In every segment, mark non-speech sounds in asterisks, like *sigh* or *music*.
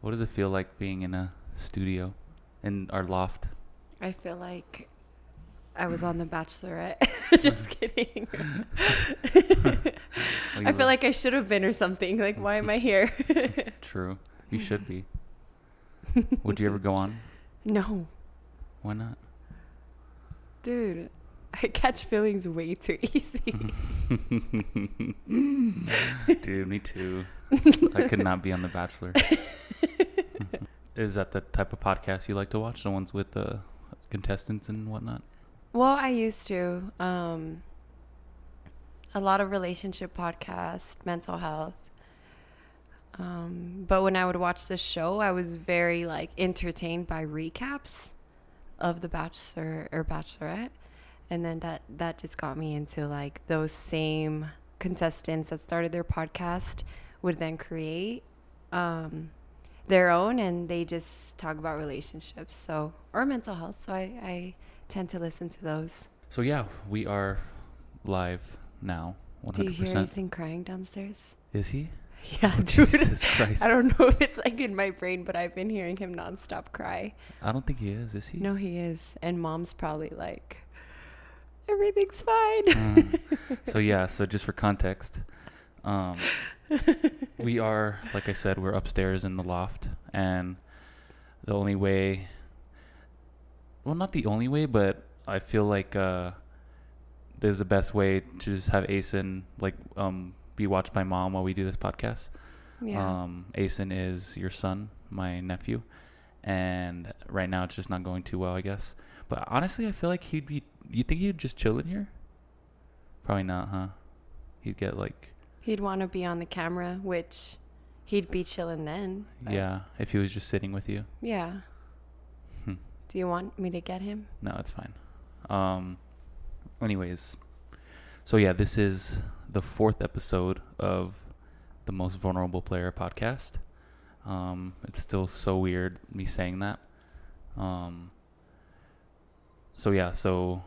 What does it feel like being in a studio in our loft? I feel like I was on The Bachelorette. *laughs* *laughs* Just kidding. I feel like I should have been or something. Like, why am I here? *laughs* True. You should be. Would you ever go on? no, Why not? dude. I catch feelings way too easy. Dude, me too. I could not be on The Bachelor. Is that the type of podcast you like to watch? The ones with the contestants and whatnot? well, I used to. Um, a lot of relationship podcasts, mental health. Um, but when I would watch the show, I was very like entertained by recaps of the Bachelor or Bachelorette, and then that that just got me into like those same contestants that started their podcast would then create um, their own, and they just talk about relationships, so or mental health. So I, I tend to listen to those. So, yeah, we are live now. 100%. Do you hear anything crying downstairs? Is he? *laughs* Yeah, Oh, dude. Jesus Christ. *laughs* I don't know if it's like in my brain, but I've been hearing him nonstop cry. I don't think he is. Is he? No, he is. And mom's probably like, everything's fine. Uh, *laughs* so yeah, so just for context, um, *laughs* we are, like I said, we're upstairs in the loft, and the only way, well, not the only way, but I feel like uh, there's the best way to just have Asen like um, be watched by mom while we do this podcast. yeah. Um, Asen is your son, my nephew, and right now it's just not going too well, I guess. But honestly, I feel like he'd be. You think he'd just chill in here? Probably not, huh? He'd get like, He'd want to be on the camera, which he'd be chilling then. but- yeah, if he was just sitting with you. Yeah. Hmm. Do you want me to get him? No, it's fine. Um, anyways, so yeah, this is the fourth episode of the Most Vulnerable Player podcast. Um, it's still so weird me saying that. Um, so yeah, so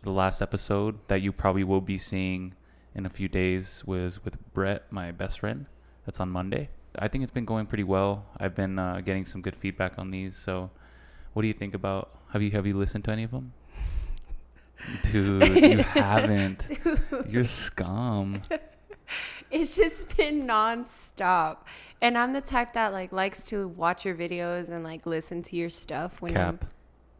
the last episode that you probably will be seeing in a few days was with Brett, my best friend. That's on Monday. I think it's been going pretty well. I've been uh, getting some good feedback on these. So, what do you think about? Have you have you listened to any of them? *laughs* Dude, you haven't. You're scum. *laughs* It's just been nonstop. And I'm the type that like likes to watch your videos and like listen to your stuff when Cap.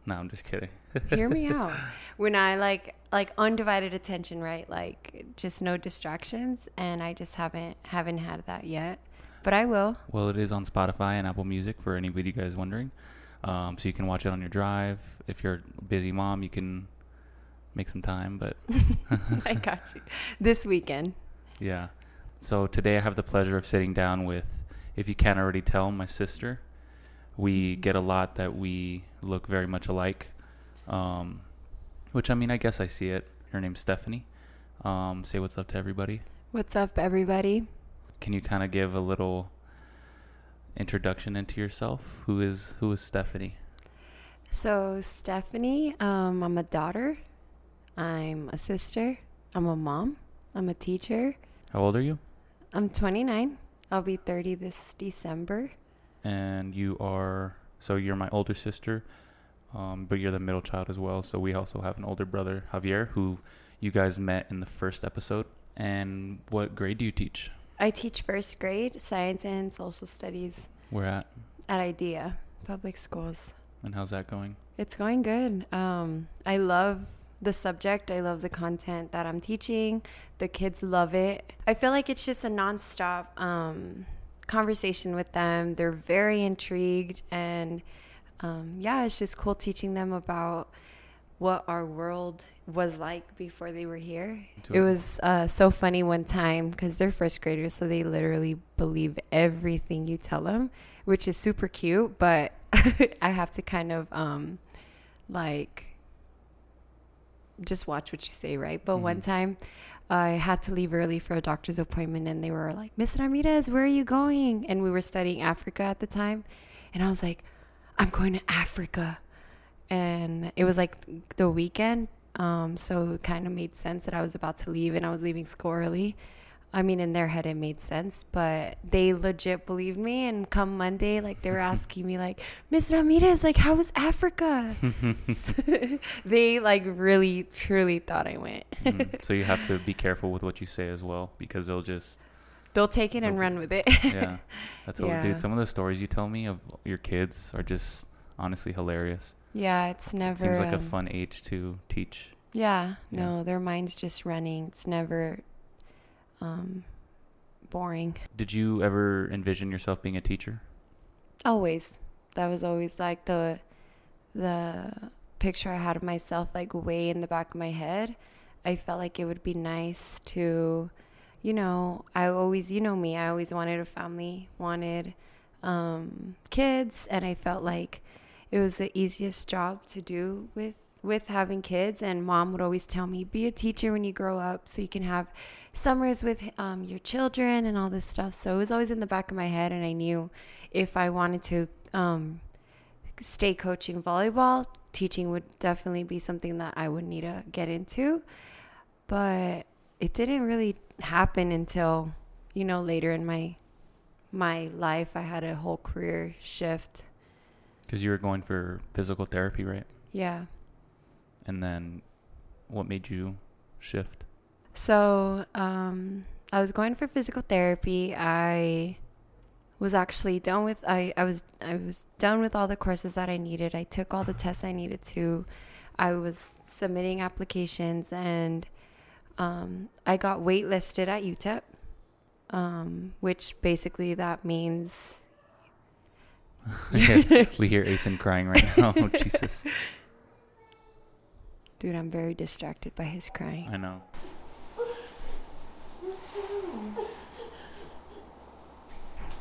No, I'm just kidding. *laughs* Hear me out. When I like like undivided attention, right? Like just no distractions and I just haven't haven't had that yet. But I will. Well, it is on Spotify and Apple Music for anybody you guys wondering. Um, so you can watch it on your drive. If you're a busy mom, you can make some time. But *laughs* I *laughs* got you. This weekend. yeah. So today I have the pleasure of sitting down with, if you can't already tell, my sister. We get a lot that we look very much alike. Um, which I mean, I guess I see it. Her name's Stephanie. Um, say what's up to everybody. What's up, everybody? Can you kind of give a little introduction into yourself? Who is who is Stephanie? So, Stephanie, um, I'm a daughter. I'm a sister. I'm a mom. I'm a teacher. How old are you? I'm 29. I'll be 30 this December. And you are so you're my older sister, um, but you're the middle child as well. So we also have an older brother, Javier, who you guys met in the first episode. And what grade do you teach? I teach first grade science and social studies Where at? at IDEA Public Schools. And how's that going? It's going good. Um, I love the subject. I love the content that I'm teaching. The kids love it. I feel like it's just a nonstop um, conversation with them. They're very intrigued, and um, yeah, it's just cool teaching them about what our world was like before they were here. It was uh, so funny one time because they're first graders, so they literally believe everything you tell them, which is super cute. But *laughs* I have to kind of um, like just watch what you say, right? But one Mhm. time I had to leave early for a doctor's appointment, and they were like, Miss Ramirez, where are you going? And we were studying Africa at the time. And I was like, I'm going to Africa. And it was like the weekend. Um, so it kind of made sense that I was about to leave and I was leaving school early. I mean, in their head, it made sense, but they legit believed me. And come Monday, like they were *laughs* asking me, like, Miss Ramirez, like, how was Africa? *laughs* *laughs* they like really, truly thought I went. Mm, so you have to be careful with what you say as well because they'll just They'll take it and run with it. yeah. That's all, Yeah. dude. Some of the stories you tell me of your kids are just honestly hilarious. yeah, it's never. Seems like a um, fun age to teach. Yeah, Yeah. no, their mind's just running. It's never um, boring. Did you ever envision yourself being a teacher? Always. That was always like the the picture I had of myself like way in the back of my head. I felt like it would be nice to you know, I always you know me, I always wanted a family, wanted um kids and I felt like it was the easiest job to do with with having kids and mom would always tell me be a teacher when you grow up so you can have summers with um, your children and all this stuff so it was always in the back of my head and i knew if i wanted to um, stay coaching volleyball teaching would definitely be something that i would need to get into but it didn't really happen until you know later in my my life i had a whole career shift Because you were going for physical therapy, right? yeah And then what made you shift? So, um, I was going for physical therapy. I was actually done with I, I was I was done with all the courses that I needed. I took all the tests I needed to. I was submitting applications and um, I got waitlisted at UTEP, um, which basically that means *laughs* *laughs* we hear Asen crying right now. oh, *laughs* Jesus. dude, I'm very distracted by his crying. I know.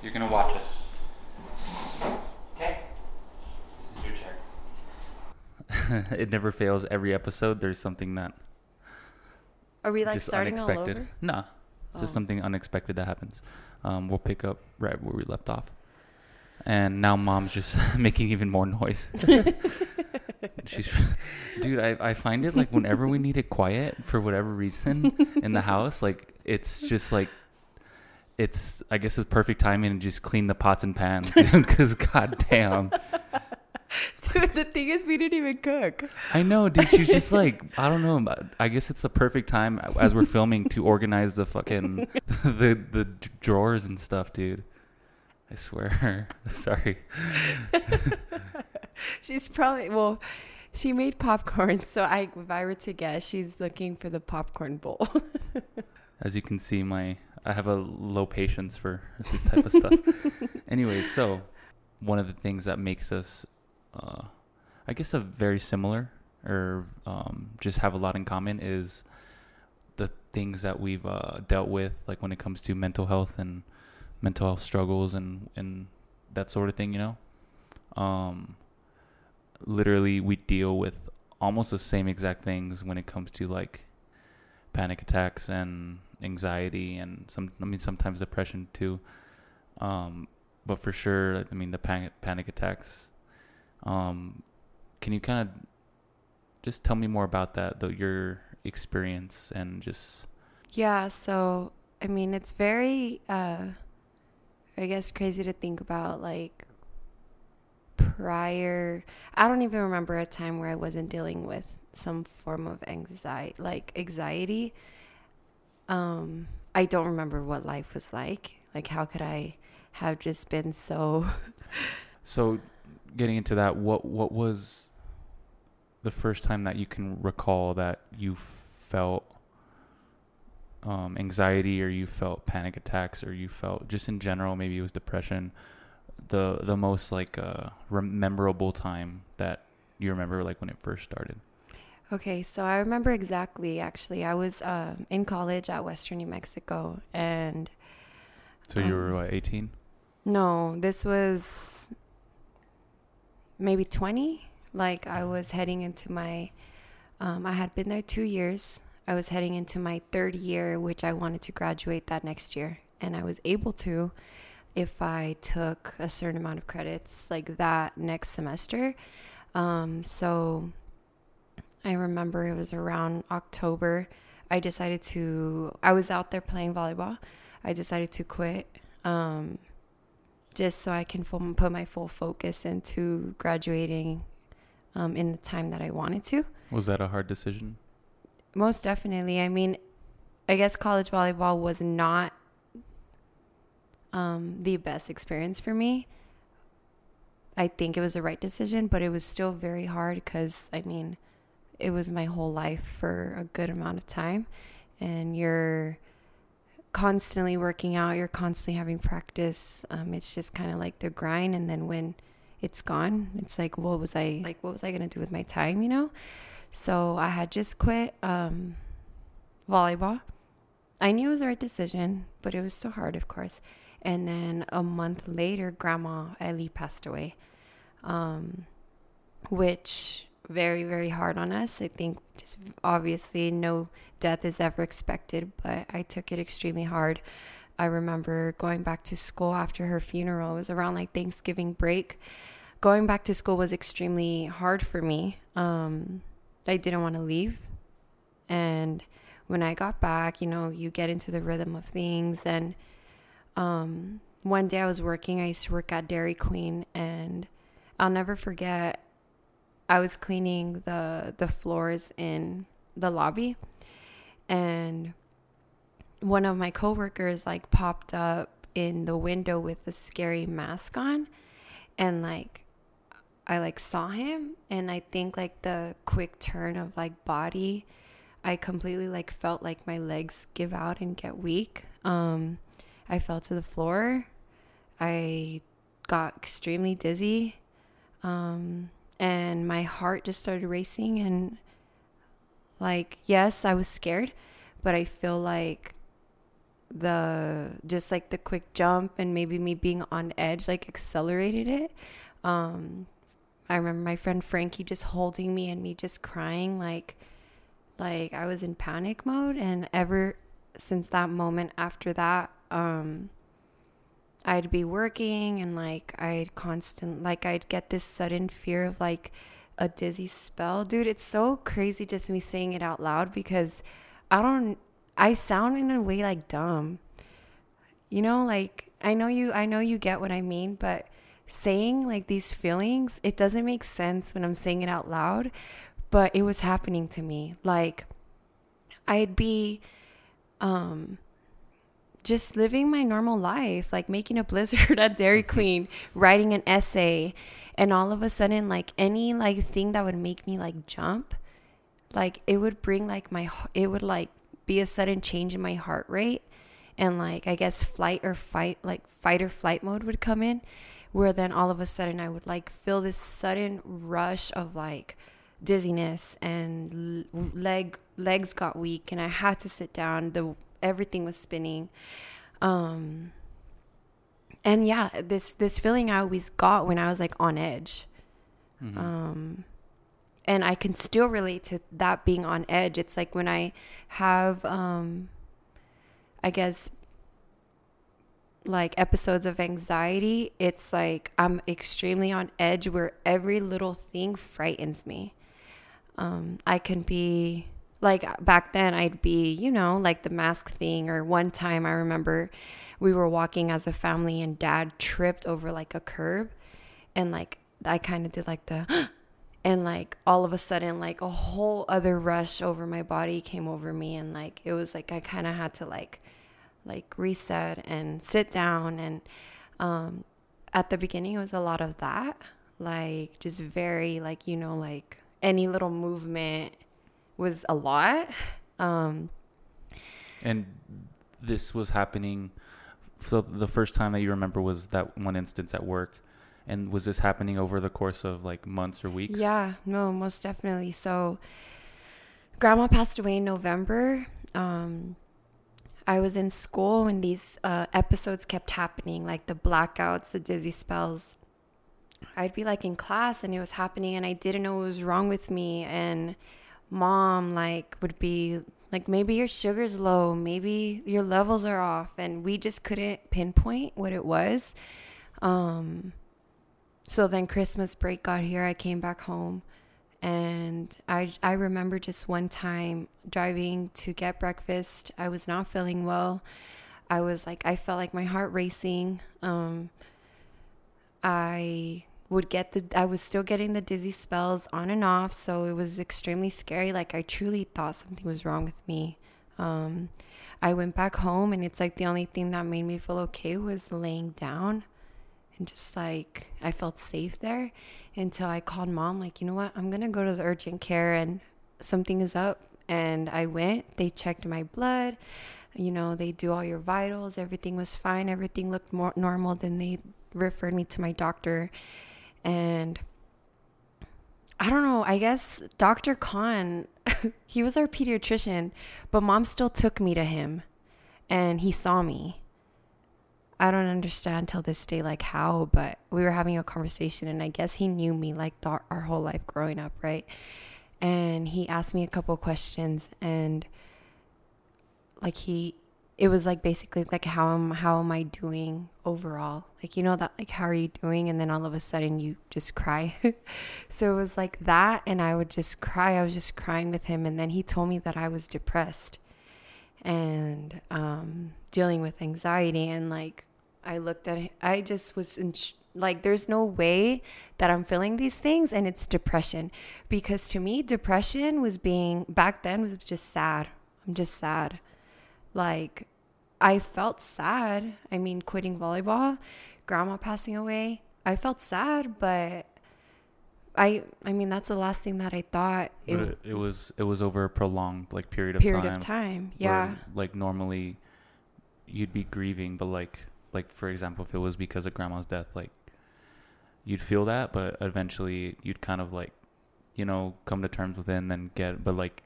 You're gonna watch us. Okay. This is your chair. *laughs* it never fails. Every episode, there's something that Are we like just starting unexpected. all over? Nah, it's just Oh. something unexpected that happens. Um, we'll pick up right where we left off. And now mom's just *laughs* making even more noise. *laughs* She's, dude, I, I find it like whenever we need it quiet for whatever reason in the house, like it's just like, it's I guess it's perfect timing to just clean the pots and pans *laughs* *laughs* because goddamn, *laughs* Dude, the thing is, we didn't even cook. I know, dude. She's just like I don't know. I guess it's the perfect time as we're filming to organize the fucking the the drawers and stuff, dude. I swear. Sorry. She's probably well. She made popcorn, so I, if I were to guess, she's looking for the popcorn bowl. As you can see, my I have a low patience for this type of stuff. *laughs* anyway, so one of the things that makes us, uh, I guess, a very similar or um, just have a lot in common is the things that we've uh, dealt with, like when it comes to mental health and mental health struggles and and that sort of thing. You know, um, literally we deal with almost the same exact things when it comes to like panic attacks and anxiety and some I mean sometimes depression too. Um, but for sure, I mean the panic panic attacks. Um, can you kind of just tell me more about that, though your experience and just yeah, so I mean, it's very, uh, I guess, crazy to think about. Like prior, I don't even remember a time where I wasn't dealing with some form of anxiety, like anxiety. Um, I don't remember what life was like. Like, how could I have just been so? *laughs* so getting into that what what was the first time that you can recall that you felt um, anxiety or you felt panic attacks or you felt just in general maybe it was depression the the most like uh memorable time that you remember like when it first started Okay, so I remember exactly. Actually, I was um, in college at Western New Mexico, and so you were Um, what 18 no, this was maybe 20. Like I was heading into my, um, I had been there two years. I was heading into my third year, which I wanted to graduate that next year, and I was able to if I took a certain amount of credits like that next semester. Um, so I remember it was around October. I decided to. I was out there playing volleyball. I decided to quit, um, just so I can full, put my full focus into graduating um, in the time that I wanted to. Was that a hard decision? Most definitely. I mean, I guess college volleyball was not um, the best experience for me. I think it was the right decision, but it was still very hard because, I mean, it was my whole life for a good amount of time. And you're constantly working out, you're constantly having practice. Um, it's just kind of like the grind. And then when it's gone, it's like, what was I, like, what was I to do with my time, you know? So I had just quit um, volleyball. I knew it was the right decision, but it was so hard, of course. And then a month later, Grandma Ellie passed away, um, which very very hard on us. I think just obviously no death is ever expected, but I took it extremely hard. I remember going back to school after her funeral. It was around like Thanksgiving break. Going back to school was extremely hard for me. Um, I didn't want to leave, and when I got back, you know, you get into the rhythm of things and um, one day I was working, I used to work at Dairy Queen, and I'll never forget. I was cleaning the the floors in the lobby, and one of my coworkers like popped up in the window with a scary mask on, and like I like saw him, and I think like the quick turn of like body, I completely like felt like my legs give out and get weak. Um, I fell to the floor. I got extremely dizzy. Um, and my heart just started racing. And, like, yes, I was scared, but I feel like the just like the quick jump and maybe me being on edge like accelerated it. Um, I remember my friend Frankie just holding me and me just crying like like I was in panic mode and ever since that moment after that um I'd be working and like I'd constant like I'd get this sudden fear of like a dizzy spell. Dude, it's so crazy just me saying it out loud because I don't I sound in a way like dumb. You know, like I know you I know you get what I mean, but saying like these feelings, it doesn't make sense when I'm saying it out loud, but it was happening to me. Like I'd be um just living my normal life, like making a *laughs* blizzard at Dairy *laughs* Queen, writing an essay, and all of a sudden, like any like thing that would make me like jump, like it would bring like my it would like be a sudden change in my heart rate, and like I guess flight or fight, like fight or flight mode would come in, where then all of a sudden I would like feel this sudden rush of like dizziness and leg legs got weak and I had to sit down. The everything was spinning. Um, and yeah, this this feeling I always got when I was like on edge. Mm-hmm. Um, and I can still relate to that being on edge. It's like when I have, um, I guess, like episodes of anxiety, it's like I'm extremely on edge where every little thing frightens me. Um, I can be like back then I'd be, you know, like the mask thing or one time I remember we were walking as a family and dad tripped over like a curb and like I kind of did like the *gasps* and like all of a sudden like a whole other rush over my body came over me and like it was like I kind of had to like like reset and sit down and um at the beginning it was a lot of that like just very like you know like any little movement was a lot. Um, and this was happening. So the first time that you remember was that one instance at work. And was this happening over the course of like months or weeks? Yeah, no, most definitely. So, grandma passed away in November. Um, I was in school when these uh, episodes kept happening, like the blackouts, the dizzy spells. I'd be like in class and it was happening, and I didn't know what was wrong with me. And mom like would be like maybe your sugar's low, maybe your levels are off and we just couldn't pinpoint what it was. Um so then Christmas break got here, I came back home And I, I remember just one time driving to get breakfast. I was not feeling well. I was like, I felt like my heart racing. Um, I would get the, I was still getting the dizzy spells on and off. So it was extremely scary. Like, I truly thought something was wrong with me. Um, I went back home, and it's like the only thing that made me feel okay was laying down and just like I felt safe there until I called mom, like, you know what, I'm gonna go to the urgent care and something is up. And I went, they checked my blood, you know, they do all your vitals, everything was fine, everything looked more normal. Then they referred me to my doctor, and I don't know, I guess Dr. Khan, *laughs* he was our pediatrician, but mom still took me to him and he saw me I don't understand till this day like how, but we were having a conversation and I guess he knew me like the, our whole life growing up, right? And he asked me a couple questions and like he it was like basically like how am how am I doing overall? Like you know that like how are you doing and then all of a sudden you just cry. *laughs* so it was like that and I would just cry. I was just crying with him and then he told me that I was depressed and um dealing with anxiety and like I looked at it. I just was in sh- like, there's no way that I'm feeling these things, and it's depression. Because to me, depression was being back then was just sad. I'm just sad. Like, I felt sad. I mean, quitting volleyball, grandma passing away. I felt sad, but I I mean that's the last thing that I thought. It, it, it was it was over a prolonged like period of period time. of time. Yeah. Where, like normally, you'd be grieving, but like like for example if it was because of grandma's death like you'd feel that but eventually you'd kind of like you know come to terms with it and then get but like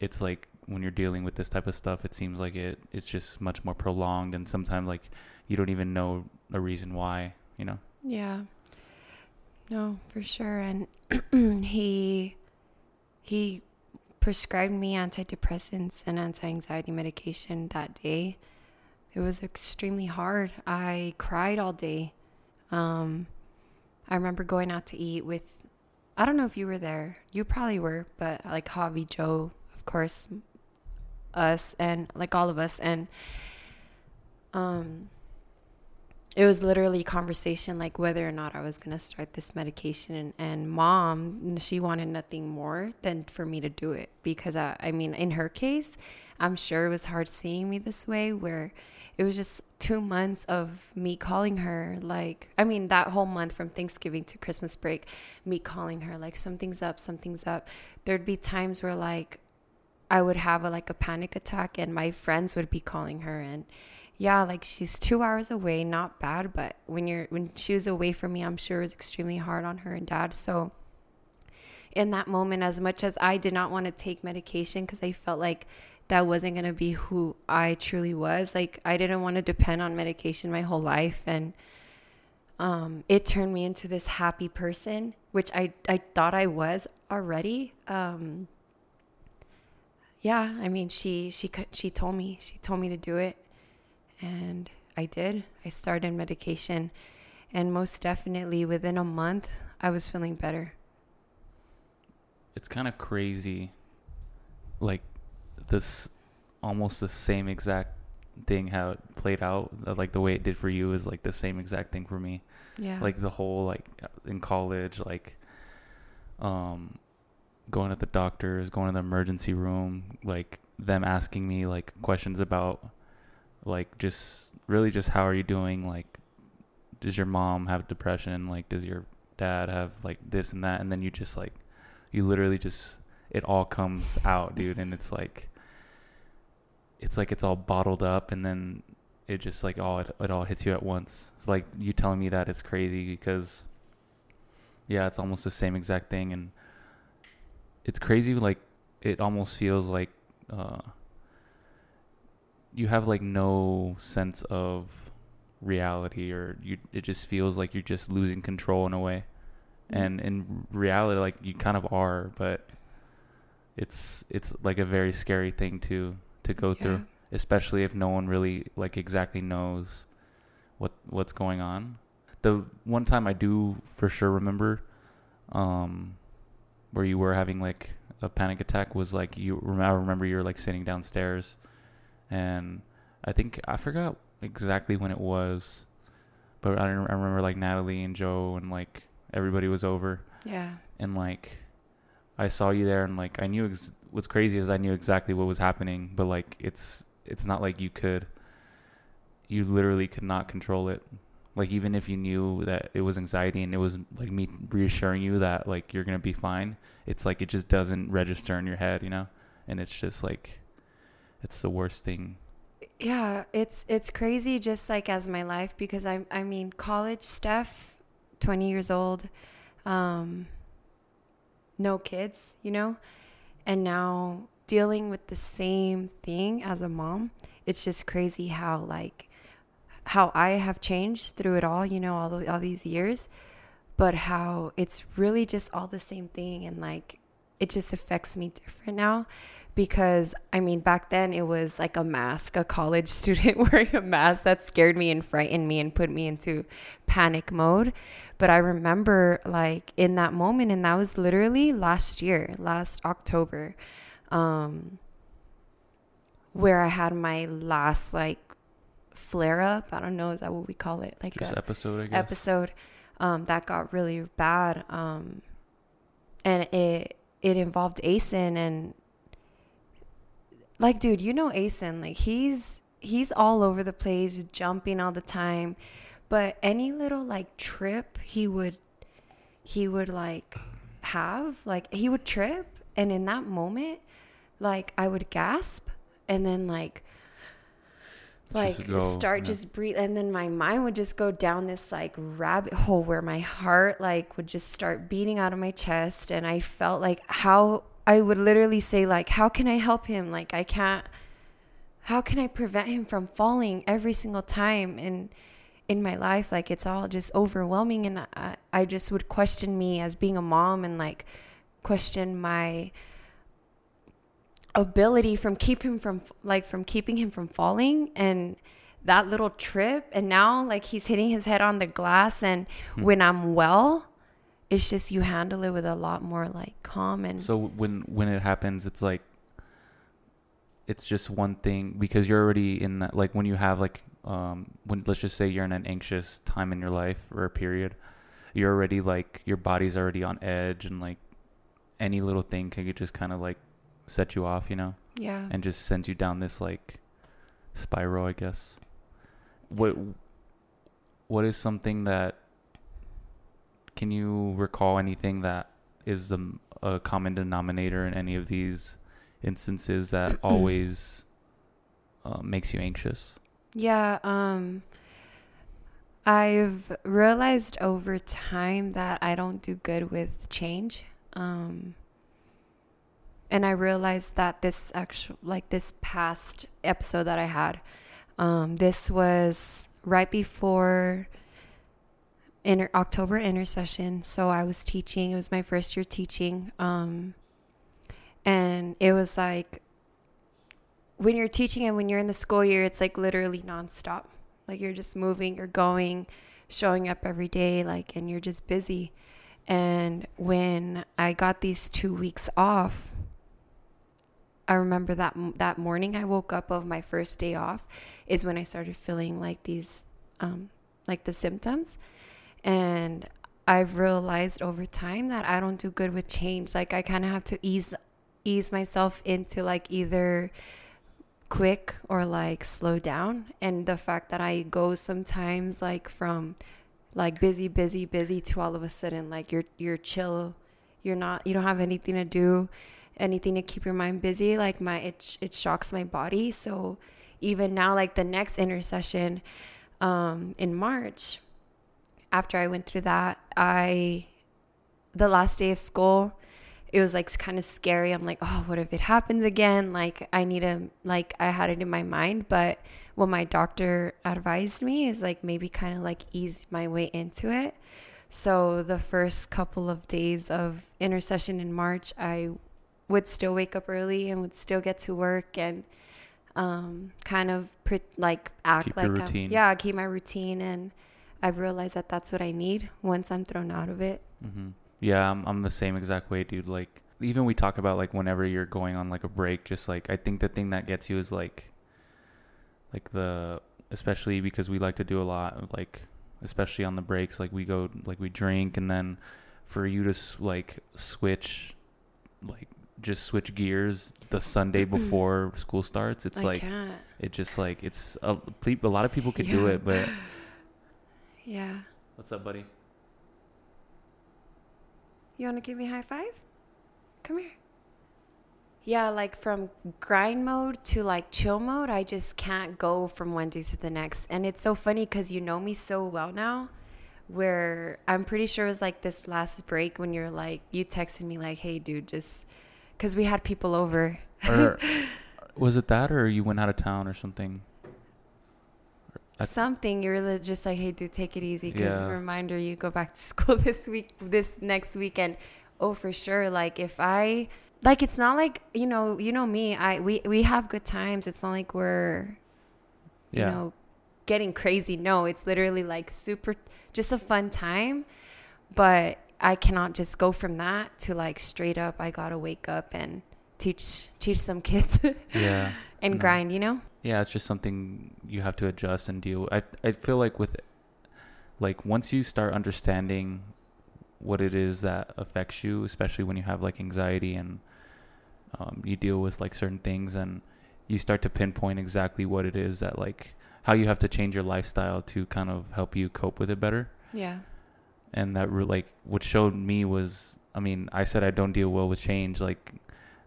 it's like when you're dealing with this type of stuff it seems like it it's just much more prolonged and sometimes like you don't even know a reason why you know yeah no for sure and *clears throat* he he prescribed me antidepressants and anti-anxiety medication that day it was extremely hard. I cried all day. Um, I remember going out to eat with, I don't know if you were there. You probably were, but like Javi, Joe, of course, us, and like all of us. And um, it was literally conversation like whether or not I was going to start this medication. And, and mom, she wanted nothing more than for me to do it because I, I mean, in her case, I'm sure it was hard seeing me this way where it was just two months of me calling her like i mean that whole month from thanksgiving to christmas break me calling her like something's up something's up there'd be times where like i would have a like a panic attack and my friends would be calling her and yeah like she's two hours away not bad but when you're when she was away from me i'm sure it was extremely hard on her and dad so in that moment as much as i did not want to take medication because i felt like that wasn't going to be who I truly was. Like I didn't want to depend on medication my whole life and um, it turned me into this happy person, which I I thought I was already. Um, yeah, I mean she she she told me she told me to do it and I did. I started medication and most definitely within a month I was feeling better. It's kind of crazy like this almost the same exact thing how it played out like the way it did for you is like the same exact thing for me yeah like the whole like in college like um going to the doctors going to the emergency room like them asking me like questions about like just really just how are you doing? Like does your mom have depression? Like does your dad have like this and that? And then you just like you literally just it all comes out dude. And it's like it's like it's all bottled up and then it just like all it, it all hits you at once. It's like you telling me that it's crazy because yeah, it's almost the same exact thing. And it's crazy like it almost feels like uh you have like no sense of reality or you it just feels like you're just losing control in a way. Mm-hmm. And in reality like you kind of are, but it's it's like a very scary thing to to go yeah. through, especially if no one really like exactly knows what what's going on. The one time I do for sure remember, um, where you were having like a panic attack was like you. I remember you were like sitting downstairs, and I think I forgot exactly when it was, but I, I remember like Natalie and Joe and like everybody was over, Yeah. and like I saw you there, and like I knew. Ex- what's crazy is I knew exactly what was happening, but like it's it's not like you could. You literally could not control it. Like even if you knew that it was anxiety and it was like me reassuring you that like you're gonna be fine, it's like it just doesn't register in your head, you know, and it's just like, it's the worst thing. Yeah, it's it's crazy just like as my life because I I mean college stuff 20 years old, um no kids, you know? And now dealing with the same thing as a mom, it's just crazy how like how I have changed through it all, you know, all the, all these years, but how it's really just all the same thing and like it just affects me different now because I mean back then it was like a mask, a college *laughs* student wearing a mask that scared me and frightened me and put me into panic mode. But I remember like in that moment and that was literally last year, last October. Um where I had my last like flare up. I don't know, is that what we call it? Like Just episode, I guess. episode um, that got really bad. Um, and it it involved Asen and like dude, you know Asen, like he's he's all over the place, jumping all the time. But any little like trip he would he would like have, like he would trip and in that moment, like I would gasp and then like like go, start yeah. just breathe and then my mind would just go down this like rabbit hole where my heart like would just start beating out of my chest and i felt like how i would literally say like how can i help him like i can't how can i prevent him from falling every single time and in my life like it's all just overwhelming and i, I just would question me as being a mom and like question my ability from keep him from like from keeping him from falling and that little trip and now like he's hitting his head on the glass and Hmm. when I'm well it's just you handle it with a lot more like calm and So when when it happens, it's like it's just one thing because you're already in that like when you have like um when let's just say you're in an anxious time in your life or a period, you're already like your body's already on edge and like any little thing can get just kind of like set you off, you know, yeah and just send you down this like spiral, I guess. What what is something that can you recall anything that is the a common denominator in any of these instances that *clears throat* always uh, makes you anxious? Yeah, um I've realized over time that I don't do good with change. Um and I realized that this actual like this past episode that I had um this was right before inter- October intercession. So I was teaching. It was my first year teaching. Um and it was like when you're teaching and when you're in the school year, it's like literally nonstop. Like you're just moving, you're going, showing up every day, like, and you're just busy. And when I got these two weeks off, I remember that that morning I woke up of my first day off is when I started feeling like these, um, like the symptoms, and I've realized over time that I don't do good with change. Like I kind of have to ease ease myself into like either quick or like slow down. And the fact that i go sometimes like from like busy busy busy to all of a sudden like you're you're chill. You're not you don't have anything to do anything to keep your mind busy like my it, it shocks my body so even now like the next intercession um in march after i went through that i the last day of school it was like kind of scary. I'm like, oh, what if it happens again? Like, I need to, like, I had it in my mind. But what my doctor advised me is like maybe kind of like ease my way into it. So the first couple of days of intercession in March, I would still wake up early and would still get to work and um, kind of pre- like act Keep like I'm- routine. yeah, keep my routine. And I've realized that that's what I need once I'm thrown out of it. hmm Yeah, I'm, I'm the same exact way, dude. Like, even we talk about like whenever you're going on like a break, just like I think the thing that gets you is like, like the especially because we like to do a lot of like, especially on the breaks, like we go like we drink and then for you to like switch, like just switch gears the Sunday *clears throat* before school starts, it's I like can't. it just like it's a, a lot of people could do it, but *sighs* Yeah. what's up, buddy? You want to give me a high five? Come here. Yeah, like from grind mode to like chill mode, I just can't go from one day to the next. And it's so funny because you know me so well now, where I'm pretty sure it was like this last break when you're like, you texted me, like, hey, dude, just because we had people over. Or *laughs* was it that, or you went out of town or something? I- Something you're just like, hey, dude, take it easy. Because Yeah. reminder, you go back to *laughs* school this week, this next weekend. Oh, for sure. Like if I like, it's not like you know, you know me. I we we have good times. It's not like we're you Yeah. know getting crazy. No, it's literally like super, just a fun time. But I cannot just go from that to like straight up. I gotta wake up and teach teach some kids *laughs* Yeah. and No. grind. You know. yeah it's just something you have to adjust and deal i i feel like with like once you start understanding what it is that affects you especially when you have like anxiety and um, you deal with like certain things and you start to pinpoint exactly what it is that like how you have to change your lifestyle to kind of help you cope with it better Yeah. And that like what showed me was i mean i said i don't deal well with change like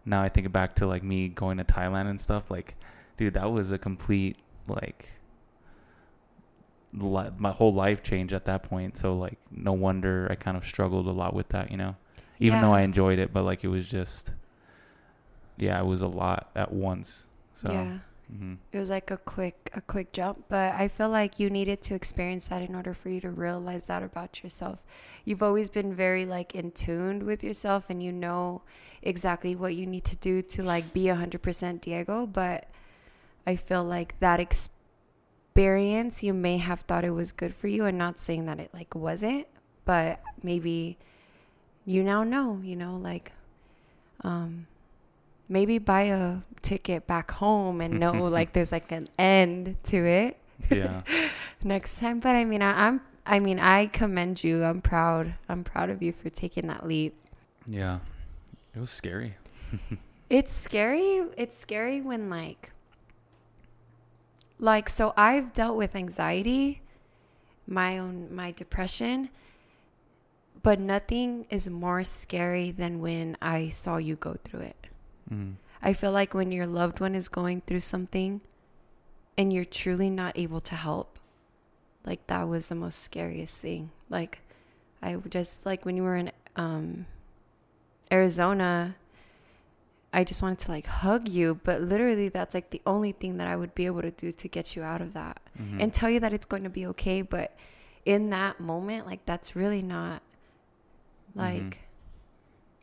now i think back to like me going to thailand and stuff like dude that was a complete like li- my whole life changed at that point so like no wonder i kind of struggled a lot with that you know? Even though i enjoyed it but like it was just yeah it was a lot at once so. Yeah. Hmm it was like a quick a quick jump but i feel like you needed to experience that in order for you to realize that about yourself. You've always been very like in tuned with yourself and you know exactly what you need to do to like be 100% diego but i feel like that experience you may have thought it was good for you and not saying that it like wasn't but maybe you now know you know like um maybe buy a ticket back home and know *laughs* like there's like an end to it. Yeah. *laughs* Next time. But i mean I, i'm i mean i commend you. I'm proud. I'm proud of you for taking that leap. Yeah. It was scary. *laughs* It's scary. It's scary when like like so i've dealt with anxiety my own my depression but nothing is more scary than when i saw you go through it mm. I feel like when your loved one is going through something and you're truly not able to help, like that was the most scariest thing. Like I just like when you were in um Arizona, I just wanted to like hug you, but literally that's like the only thing that I would be able to do to get you out of that Mhm. and tell you that it's going to be okay, but in that moment like that's really not like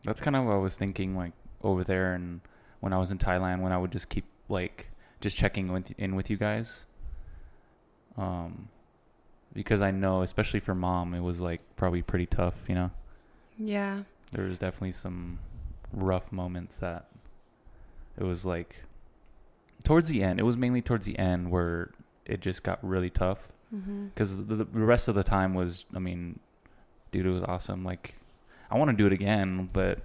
That's kind of what I was thinking, like over there, and when I was in Thailand, when I would just keep like just checking with, in with you guys, um, because I know, especially for mom, it was like probably pretty tough. You know, yeah. there was definitely some rough moments that it was like towards the end. It was mainly towards the end where it just got really tough because the, the rest of the time was, I mean, dude, it was awesome. Like, I want to do it again, but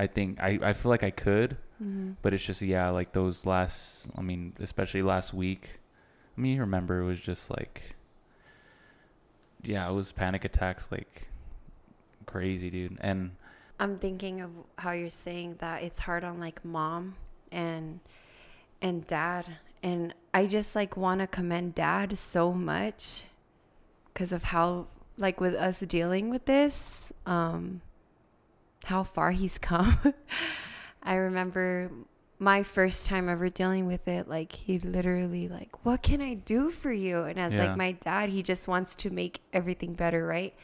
I think I, I feel like I could, Mhm. but it's just yeah, like those last, I mean, especially last week. I mean, you remember it was just like, yeah, it was panic attacks like crazy, dude, and I'm thinking of how you're saying that it's hard on like mom and and dad and I just like want to commend dad so much cuz of how like with us dealing with this um how far he's come. *laughs* I remember my first time ever dealing with it like he literally like what can I do for you and as Yeah. like my dad he just wants to make everything better, right?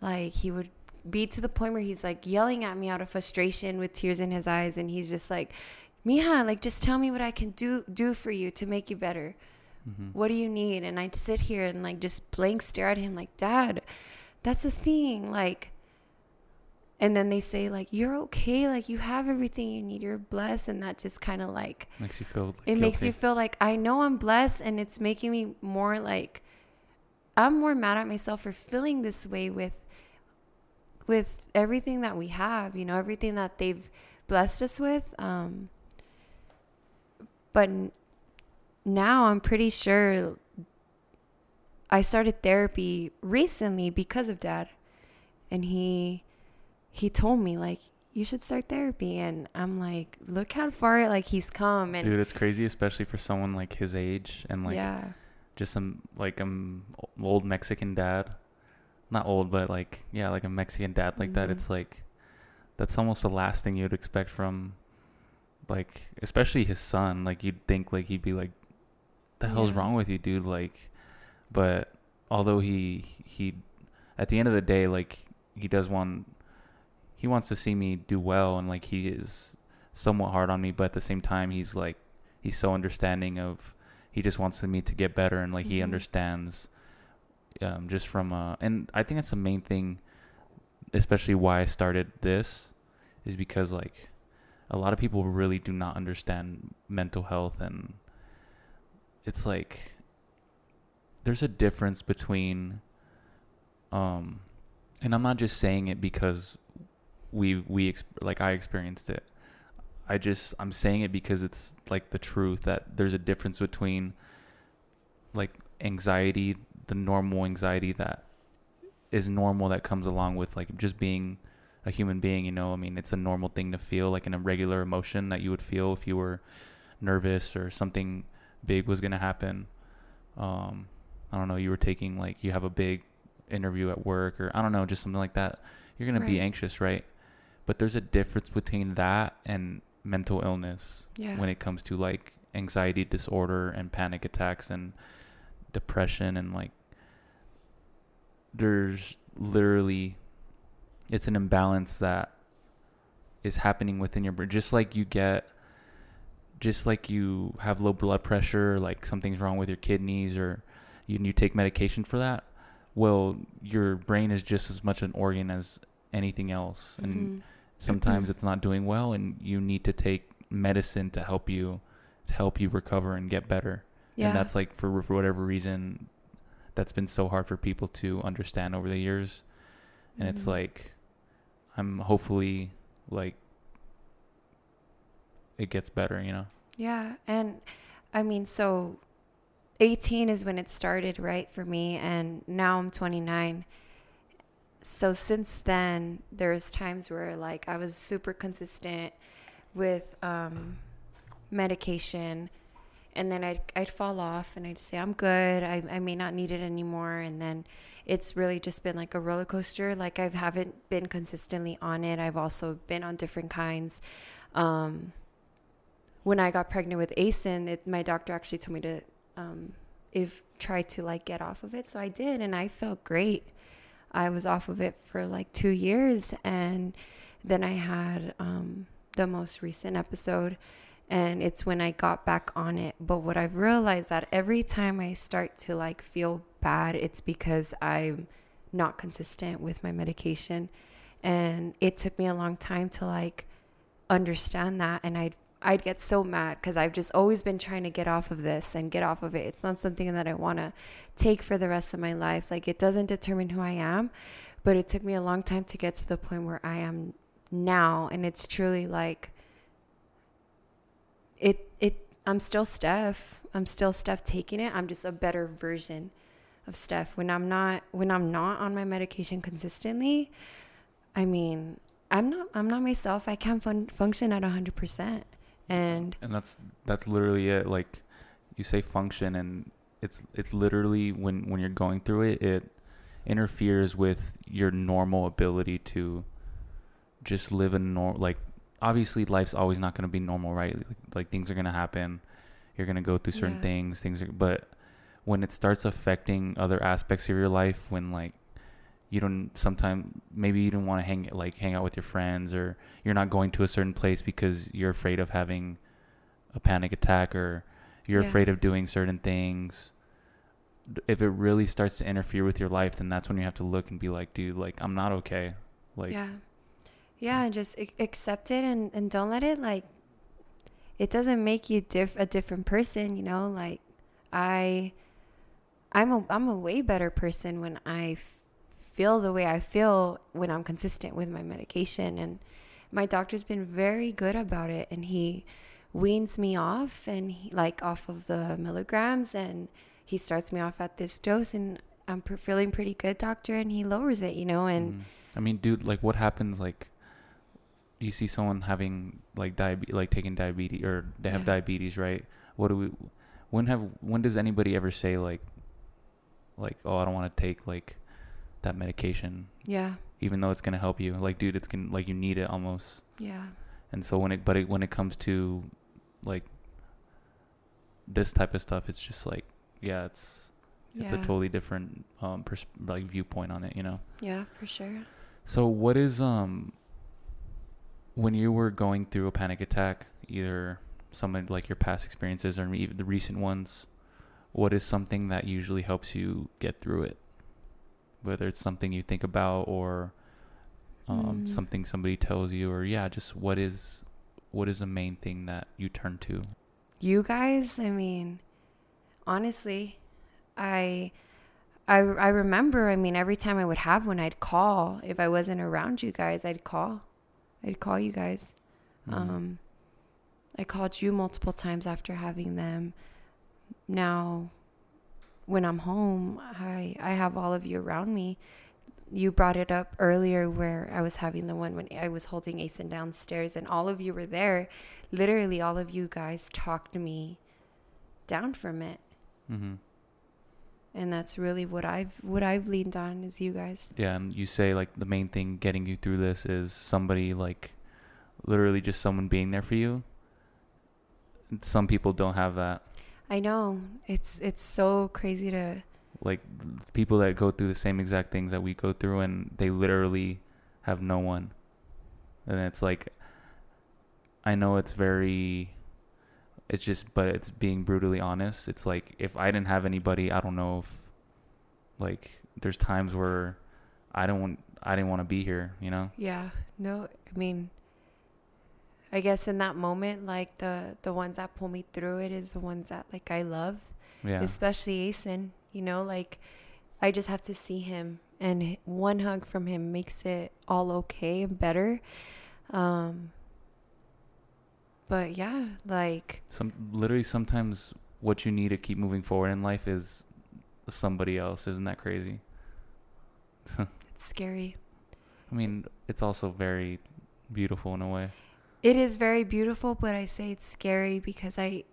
Like he would be to the point where he's like yelling at me out of frustration with tears in his eyes and he's just like Mija, like just tell me what I can do do for you to make you better. mhm. What do you need? And I'd sit here and like just blank stare at him like, Dad, that's the thing. Like and then they say like you're okay like you have everything you need. You're blessed. And that just kind of like makes you feel like, it makes you feel like i know i'm blessed and it's making me more like i'm more mad at myself for feeling this way with with everything that we have you know everything that they've blessed us with um but n- now i'm pretty sure i started therapy recently because of dad. And he he told me like you should start therapy and i'm like look how far like he's come and Dude, it's crazy, especially for someone like his age and like yeah just some like um old Mexican dad. Not old, but like yeah, like a Mexican dad like that. Mhm. It's like that's almost the last thing you'd expect from like especially his son. Like you'd think like he'd be like the hell's Yeah. wrong with you, dude? Like but although he he at the end of the day like he does want he wants to see me do well and like he is somewhat hard on me, but at the same time he's like he's so understanding of he just wants me to get better and like he Mhm. understands um, just from uh and I think that's the main thing especially why I started this is because like a lot of people really do not understand mental health and it's like there's a difference between um and I'm not just saying it because we we like I experienced it I just I'm saying it because it's like the truth that there's a difference between like anxiety, the normal anxiety that is normal that comes along with like just being a human being, you know? I mean, it's a normal thing to feel like an irregular emotion that you would feel if you were nervous or something big was going to happen. Um I don't know, you were taking like you have a big interview at work or I don't know, just something like that. You're going to be anxious, right? But there's a difference between that and mental illness yeah. when it comes to like anxiety disorder and panic attacks and depression and like there's literally it's an imbalance that is happening within your brain. Just like you get just like you have low blood pressure like something's wrong with your kidneys or you, you take medication for that well your brain is just as much an organ as anything else. And Mhm. Sometimes it's not doing well and you need to take medicine to help you to help you recover and get better yeah and that's like for, for whatever reason that's been so hard for people to understand over the years and it's Mhm. like i'm hopefully like it gets better you know Yeah, and I mean, so 18 is when it started, right, for me, and now I'm 29. So since then, there's times where like I was super consistent with um, medication, and then I'd I'd fall off, and I'd say I'm good. I I may not need it anymore, and then it's really just been like a roller coaster. Like I haven't been consistently on it. I've also been on different kinds. Um, when I got pregnant with Asen, it, my doctor actually told me to um, if try to like get off of it. So I did, and I felt great. I was off of it for like two years, and then I had um, the most recent episode, and it's when I got back on it. But what I've realized that every time I start to like feel bad, it's because I'm not consistent with my medication, and it took me a long time to like understand that, and I'd I'd get so mad because I've just always been trying to get off of this and get off of it. It's not something that I want to take for the rest of my life. Like it doesn't determine who I am, but it took me a long time to get to the point where I am now, and it's truly like it. It. I'm still Steph. I'm still Steph taking it. I'm just a better version of Steph. When I'm not when I'm not on my medication consistently, I mean, I'm not I'm not myself. I can't fun- function at 100%. And and that's that's literally it. Like you say function and it's it's literally when when you're going through it it interferes with your normal ability to just live a normal like obviously life's always not going to be normal right? Like, like things are going to happen. You're going to go through certain Yeah. things things are but when it starts affecting other aspects of your life when like you don't sometimes maybe you don't want to hang like hang out with your friends or you're not going to a certain place because you're afraid of having a panic attack or you're Yeah. afraid of doing certain things if it really starts to interfere with your life then that's when you have to look and be like dude like i'm not okay like yeah. Yeah, and just accept it and, and don't let it like it doesn't make you diff a different person, you know? Like I I'm a I'm a way better person when I feel the way I feel when I'm consistent with my medication and my doctor's been very good about it and he weans me off and he, like off of the milligrams and he starts me off at this dose and I'm pr- feeling pretty good doctor and he lowers it, you know, and Mm. I mean, dude, like, what happens? Like, you see someone having like diabetes, like taking diabetes, or they have Yeah. diabetes, right? What do we? When have? When does anybody ever say like, like, oh, I don't want to take like that medication, yeah. even though it's gonna help you? Like, dude, it's gonna like you need it almost. Yeah. And so when it, but it, when it comes to like this type of stuff, it's just like, yeah, it's it's a totally different um pers- like viewpoint on it, you know. Yeah, for sure. So what is um when you were going through a panic attack, either some of like your past experiences or even the recent ones, what is something that usually helps you get through it? Whether it's something you think about or um, Mm. something somebody tells you or yeah, just what is what is the main thing that you turn to? You guys, I mean, honestly, I I I remember, I mean, every time I would have one, I'd call. If I wasn't around you guys, I'd call. I'd call you guys. Mhm. Um I called you multiple times after having them. Now when I'm home, I I have all of you around me. You brought it up earlier where I was having the one when I was holding Asen downstairs and all of you were there. Literally all of you guys talked me down from it. Mhm. And that's really what I've what I've leaned on is you guys. Yeah, and you say like the main thing getting you through this is somebody like literally just someone being there for you. Some people don't have that. I know. It's it's so crazy to Like people that go through the same exact things that we go through and they literally have no one. And it's like I know it's very it's just but it's being brutally honest. It's like if I didn't have anybody, I don't know if like there's times where I don't want I didn't want to be here, you know? Yeah, no, I mean, I guess in that moment, like the the ones that pull me through it is the ones that like I love, Yeah. especially Asen. You know, like I just have to see him, and one hug from him makes it all okay and better. Um, but yeah, like Some literally sometimes what you need to keep moving forward in life is somebody else. Isn't that crazy? *laughs* it's scary. I mean, it's also very beautiful in a way. It is very beautiful, but I say it's scary because I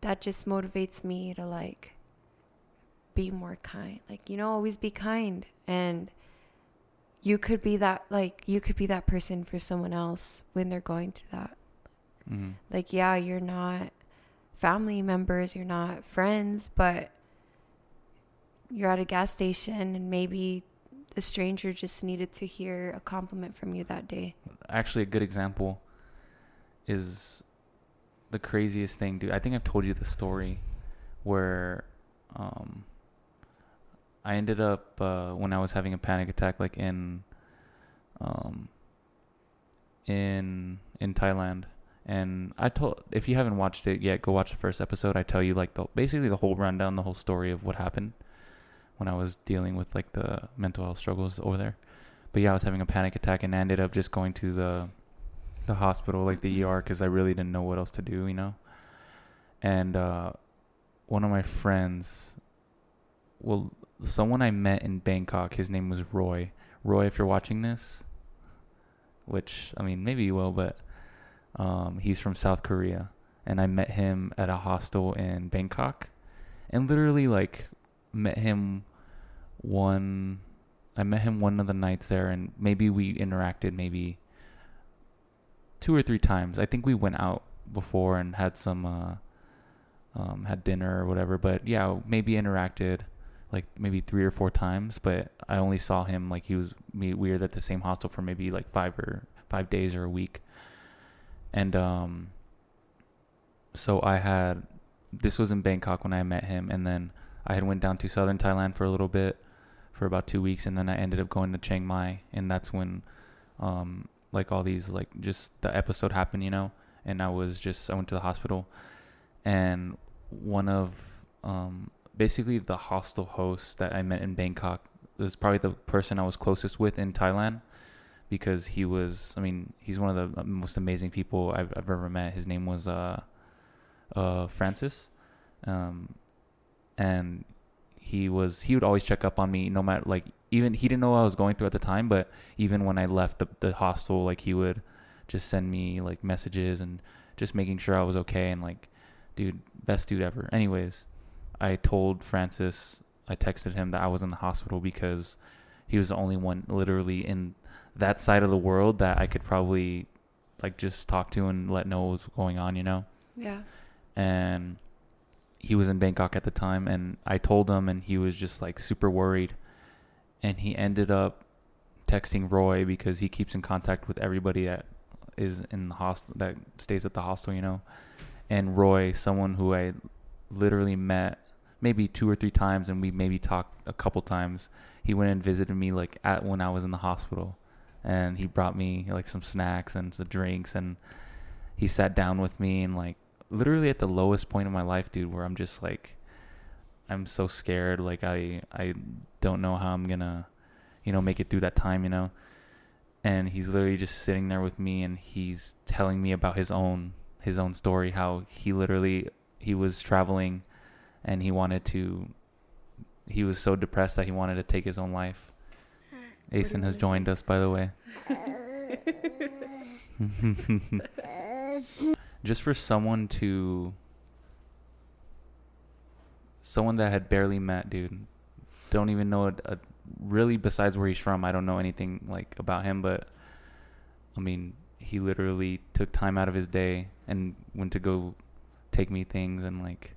that just motivates me to like be more kind. Like, you know, always be kind and you could be that like you could be that person for someone else when they're going through that. Mm. Like, yeah, you're not family members, you're not friends, but you're at a gas station and maybe the stranger just needed to hear a compliment from you that day. Actually, a good example is the craziest thing, dude. I think I've told you the story where um, I ended up uh, when I was having a panic attack, like in um, in in Thailand. And I told if you haven't watched it yet, go watch the first episode. I tell you like the basically the whole rundown, the whole story of what happened when I was dealing with like the mental health struggles over there. But yeah, I was having a panic attack and I ended up just going to the the hospital, like the ER, because I really didn't know what else to do, you know. And uh, one of my friends, well, someone I met in Bangkok, his name was Roy. Roy, if you're watching this, which I mean, maybe you will, but um, he's from South Korea, and I met him at a hostel in Bangkok, and literally like met him one. I met him one of the nights there, and maybe we interacted maybe two or three times. I think we went out before and had some uh, um, had dinner or whatever. But yeah, maybe interacted like maybe three or four times. But I only saw him like he was me. We were at the same hostel for maybe like five or five days or a week. And um, so I had this was in Bangkok when I met him, and then I had went down to southern Thailand for a little bit for about two weeks, and then I ended up going to Chiang Mai, and that's when um, like all these like just the episode happened, you know, and I was just I went to the hospital, and one of um basically the hostel host that I met in Bangkok was probably the person I was closest with in Thailand because he was I mean he's one of the most amazing people I've, I've ever met. His name was uh uh Francis, um, and he was he would always check up on me no matter like even he didn't know what I was going through at the time, but even when I left the the hostel, like he would just send me like messages and just making sure I was okay and like, dude, best dude ever. Anyways, I told Francis, I texted him that I was in the hospital because he was the only one literally in that side of the world that I could probably like just talk to and let know what was going on, you know? Yeah. And he was in Bangkok at the time and I told him and he was just like super worried and he ended up texting Roy because he keeps in contact with everybody that is in the hostel that stays at the hostel, you know. And Roy, someone who I literally met maybe two or three times and we maybe talked a couple times. He went and visited me like at when I was in the hospital and he brought me like some snacks and some drinks and he sat down with me and like literally at the lowest point of my life, dude, where I'm just like I'm so scared. Like I I don't know how I'm gonna, you know, make it through that time. You know, and he's literally just sitting there with me, and he's telling me about his own his own story. How he literally he was traveling, and he wanted to. He was so depressed that he wanted to take his own life. Asen has joined us, by the way. *laughs* *laughs* *laughs* Just for someone to someone that had barely met, dude. Don't even know it. Uh, really, besides where he's from, I don't know anything like about him. But I mean, he literally took time out of his day and went to go take me things and like,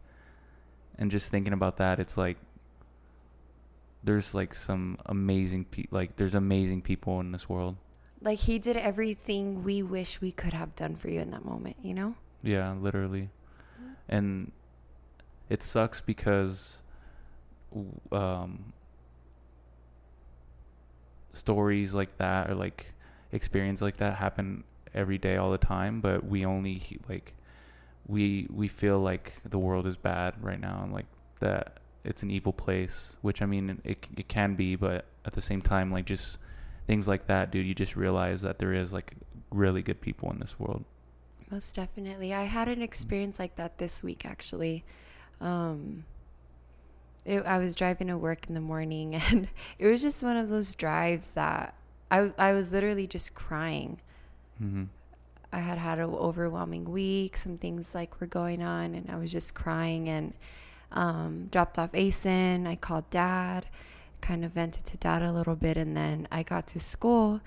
and just thinking about that, it's like there's like some amazing pe- like there's amazing people in this world. Like he did everything we wish we could have done for you in that moment, you know? Yeah, literally. And it sucks because um, stories like that or like experience like that happen every day all the time but we only like we we feel like the world is bad right now and like that it's an evil place which i mean it, it can be but at the same time like just things like that dude you just realize that there is like really good people in this world. Most definitely. I had an experience like that this week actually um, it, I was driving to work in the morning, *laughs* and it was just one of those drives that I I was literally just crying. Mm-hmm. I had had an overwhelming week. Some things like were going on, and I was just crying. And um, dropped off Asen. I called dad, kind of vented to dad a little bit, and then I got to school,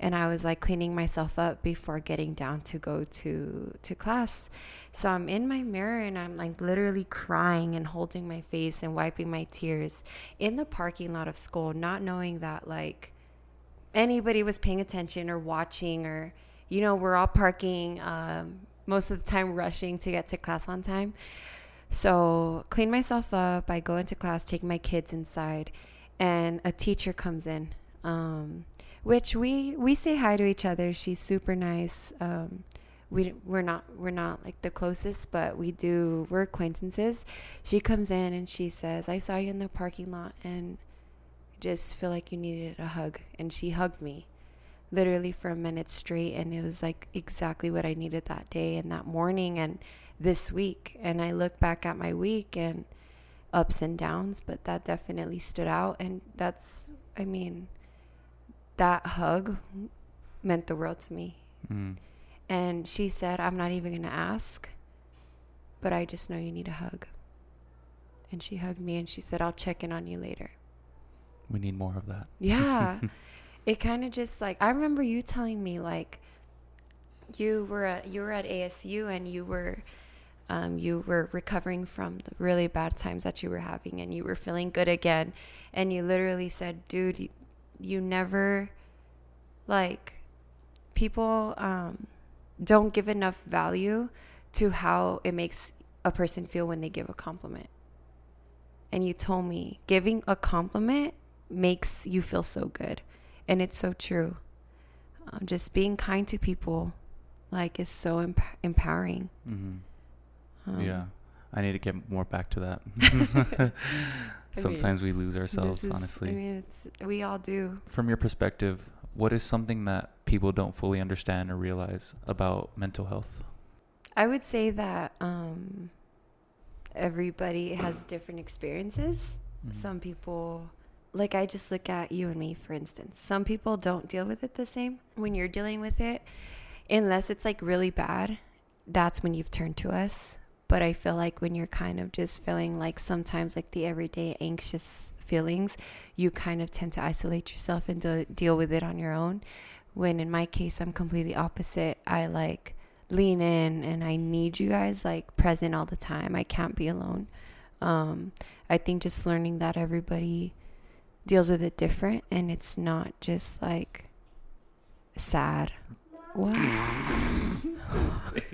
and I was like cleaning myself up before getting down to go to to class. So I'm in my mirror and I'm like literally crying and holding my face and wiping my tears in the parking lot of school, not knowing that like anybody was paying attention or watching or you know we're all parking um, most of the time rushing to get to class on time. So clean myself up. I go into class, take my kids inside, and a teacher comes in. Um, which we we say hi to each other. She's super nice. Um, we we're not we're not like the closest, but we do we're acquaintances. She comes in and she says, "I saw you in the parking lot and just feel like you needed a hug." And she hugged me literally for a minute straight and it was like exactly what I needed that day and that morning and this week. And I look back at my week and ups and downs, but that definitely stood out and that's I mean that hug meant the world to me. Mm. And she said, I'm not even going to ask, but I just know you need a hug. And she hugged me and she said, I'll check in on you later. We need more of that. Yeah. *laughs* it kind of just like, I remember you telling me, like, you were at you were at ASU and you were um, you were recovering from the really bad times that you were having and you were feeling good again and you literally said dude you, never like people um, don't give enough value to how it makes a person feel when they give a compliment. And you told me giving a compliment makes you feel so good. And it's so true. um, just being kind to people like is so emp- empowering Mm-hmm. um, yeah. I need to get more back to that. *laughs* *laughs* Sometimes we lose ourselves, is- honestly. i mean it's we all do From your perspective, what is something that people don't fully understand or realize about mental health? i would say that um everybody has different experiences Mhm. some people like i just look at you and me for instance some people don't deal with it the same when you're dealing with it unless it's like really bad that's when you've turned to us but i feel like when you're kind of just feeling like sometimes like the everyday anxious feelings you kind of tend to isolate yourself and to deal with it on your own when in my case i'm completely opposite i like lean in and i need you guys like present all the time i can't be alone um I think just learning that everybody deals with it different and it's not just like sad. What? *laughs*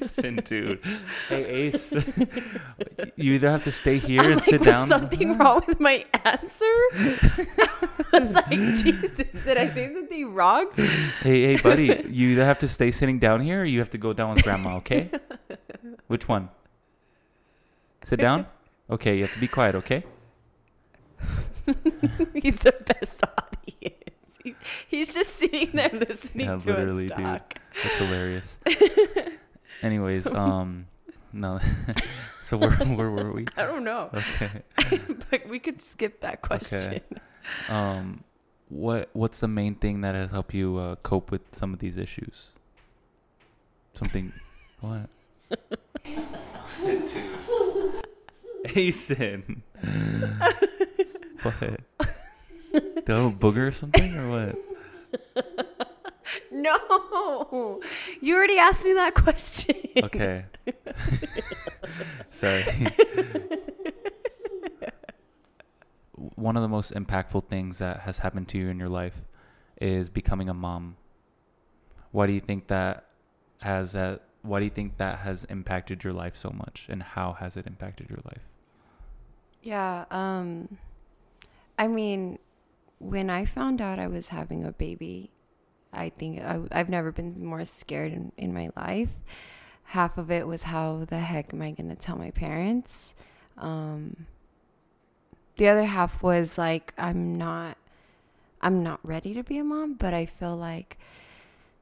Jason, dude. Hey, Ace. you either have to stay here I'm and like, sit was down. something wrong with my answer? *laughs* I was like, Jesus, did I say something wrong? Hey, hey, buddy. You either have to stay sitting down here or you have to go down with grandma, okay? *laughs* Which one? Sit down? Okay, you have to be quiet, okay? *laughs* He's the best audience. He, he's just sitting there listening Yeah, to literally, us dude. talk. That's hilarious. Anyways, *laughs* um, no. *laughs* so where where were we? I don't know, Okay. *laughs* but we could skip that question. Okay. Um, what what's the main thing that has helped you uh, cope with some of these issues? Something. what? Asen. what? Do I have a booger or something or what? *laughs* No, you already asked me that question. Okay. *laughs* Sorry. One of the most impactful things that has happened to you in your life is becoming a mom. Why do you think that has that why do you think that has impacted your life so much and how has it impacted your life? Yeah, um I mean, when I found out I was having a baby, I think I, I've never been more scared in, in my life. Half of it was how the heck am I going to tell my parents? Um the other half was like I'm not I'm not ready to be a mom, but I feel like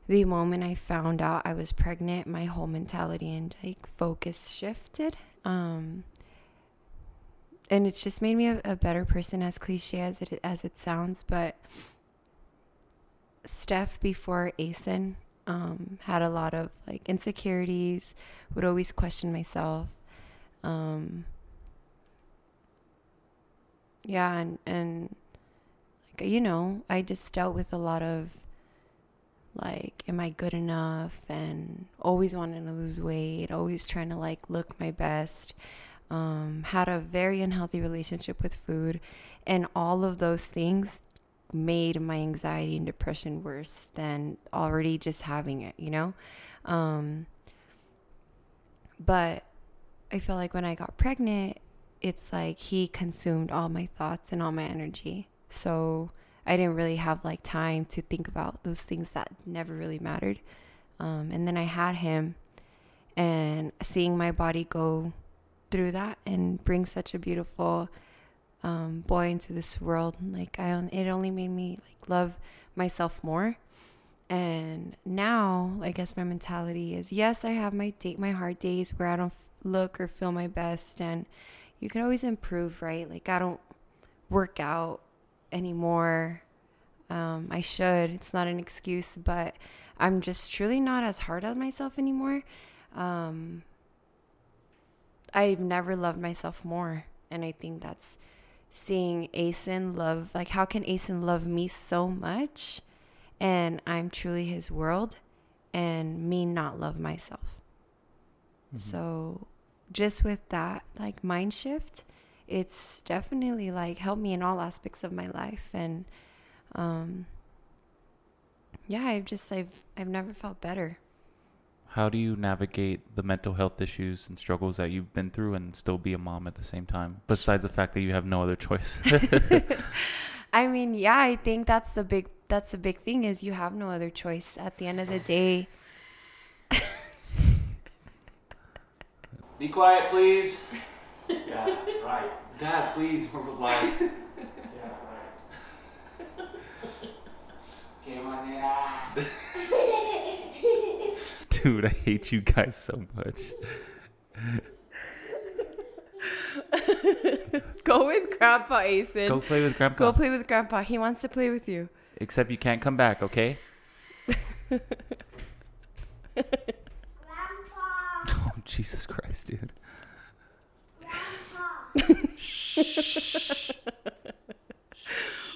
the moment I found out I was pregnant, my whole mentality and like focus shifted. Um and it's just made me a, a better person as cliche as it as it sounds but steph before asen um, had a lot of like insecurities would always question myself um, yeah and and like you know i just dealt with a lot of like am i good enough and always wanting to lose weight always trying to like look my best um, had a very unhealthy relationship with food, and all of those things made my anxiety and depression worse than already just having it, you know? Um, but I feel like when I got pregnant, it's like he consumed all my thoughts and all my energy. So I didn't really have like time to think about those things that never really mattered. Um, and then I had him, and seeing my body go through that and bring such a beautiful um, boy into this world. Like I, it only made me like love myself more. And now, I guess my mentality is yes, I have my date, my hard days where I don't look or feel my best, and you can always improve, right? Like I don't work out anymore. Um, I should. It's not an excuse, but I'm just truly not as hard on myself anymore. Um, I've never loved myself more. And I think that's seeing Asen love, like, how can Asen love me so much? And I'm truly his world, and me not love myself. Mm-hmm. So, just with that, like, mind shift, it's definitely like helped me in all aspects of my life. And, um, yeah, I've just, I've, I've never felt better. How do you navigate the mental health issues and struggles that you've been through and still be a mom at the same time? Besides the fact that you have no other choice. *laughs* *laughs* I mean, yeah, I think that's the big that's the big thing is you have no other choice. At the end of the day, Be quiet, please. yeah, right. Dad, please. We're live. yeah, right. Come on, yeah. Dude, I hate you guys so much. *laughs* go with Grandpa Asen. Go play with Grandpa. Go play with Grandpa. He wants to play with you. Except you can't come back, okay? Grandpa! *laughs* Oh, Jesus Christ, dude. Grandpa. *laughs*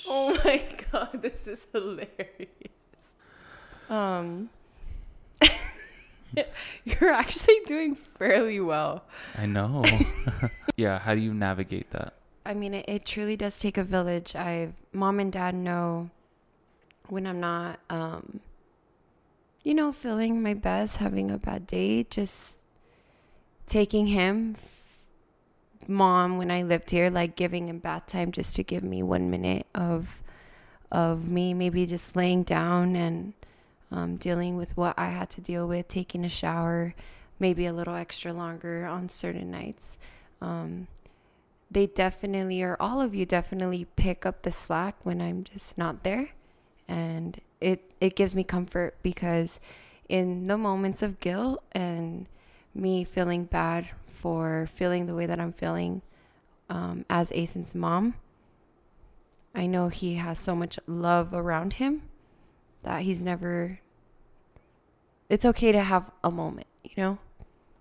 Oh my god, this is hilarious. Um *laughs* You're actually doing fairly well. I know. *laughs* yeah, how do you navigate that? I mean, it, it truly does take a village. I mom and dad know when I'm not um you know, feeling my best, having a bad day, just taking him mom when I lived here, like giving him bath time just to give me one minute of of me maybe just laying down and um, dealing with what I had to deal with, taking a shower, maybe a little extra longer on certain nights. Um, they definitely, or all of you definitely pick up the slack when I'm just not there. And it, it gives me comfort because in the moments of guilt and me feeling bad for feeling the way that I'm feeling um, as Asen's mom, I know he has so much love around him that he's never. It's okay to have a moment, you know?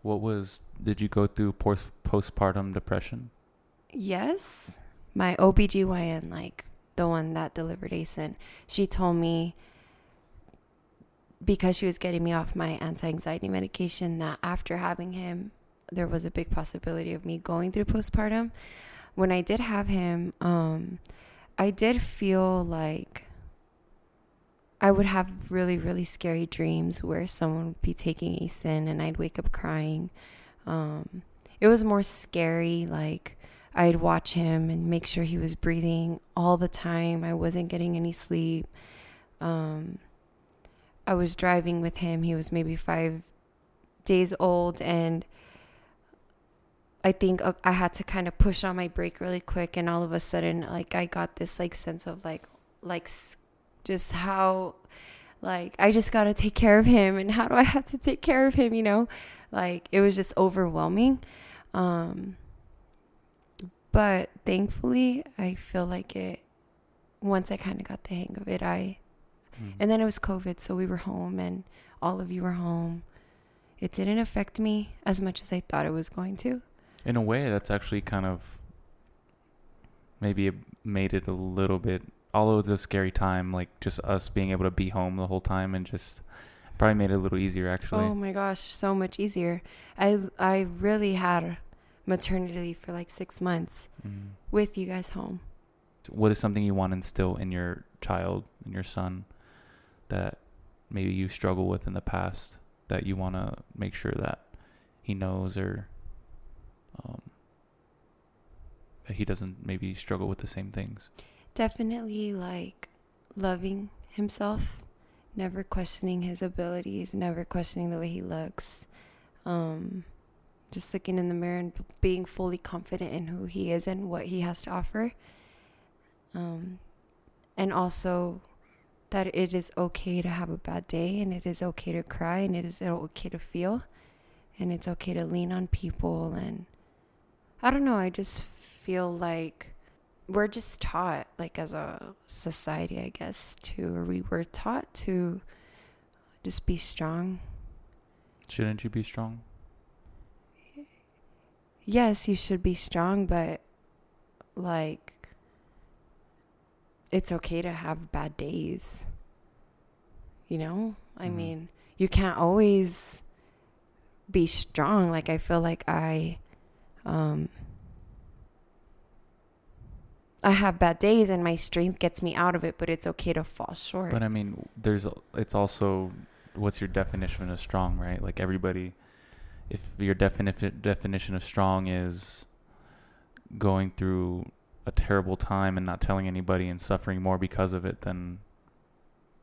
What was, did you go through post, postpartum depression? Yes. My OBGYN, like the one that delivered Asen, she told me because she was getting me off my anti anxiety medication that after having him, there was a big possibility of me going through postpartum. When I did have him, um, I did feel like I would have really, really scary dreams where someone would be taking Asen and I'd wake up crying. Um, it was more scary, like I'd watch him and make sure he was breathing all the time. I wasn't getting any sleep. Um, I was driving with him. He was maybe five days old, and I think uh, I had to kind of push on my brake really quick. And all of a sudden, like I got this like sense of like, like just how, like I just gotta take care of him, and how do I have to take care of him? You know, like it was just overwhelming. Um, but thankfully, I feel like it. Once I kind of got the hang of it, I Mm-hmm. And then it was COVID, so we were home and all of you were home. It didn't affect me as much as I thought it was going to. In a way, that's actually kind of maybe it made it a little bit, although it's a scary time, like just us being able to be home the whole time and just probably made it a little easier actually. Oh my gosh, so much easier. I I really had maternity for like 6 months mm. with you guys home. What is something you want to instill in your child, in your son? that maybe you struggle with in the past that you want to make sure that he knows or um, that he doesn't maybe struggle with the same things? Definitely like loving himself, never questioning his abilities, never questioning the way he looks. Um, just looking in the mirror and being fully confident in who he is and what he has to offer. Um, and also that it is okay to have a bad day and it is okay to cry and it is okay to feel and it's okay to lean on people and I don't know, I just feel like we're just taught like as a society, I guess, to or we were taught to just be strong. Shouldn't you be strong? Yes, you should be strong, but like it's okay to have bad days. You know? I mm-hmm. mean, you can't always be strong. Like I feel like I um I have bad days and my strength gets me out of it, but it's okay to fall short. But I mean, there's it's also what's your definition of strong, right? Like everybody if your definition definition of strong is going through a terrible time and not telling anybody and suffering more because of it, then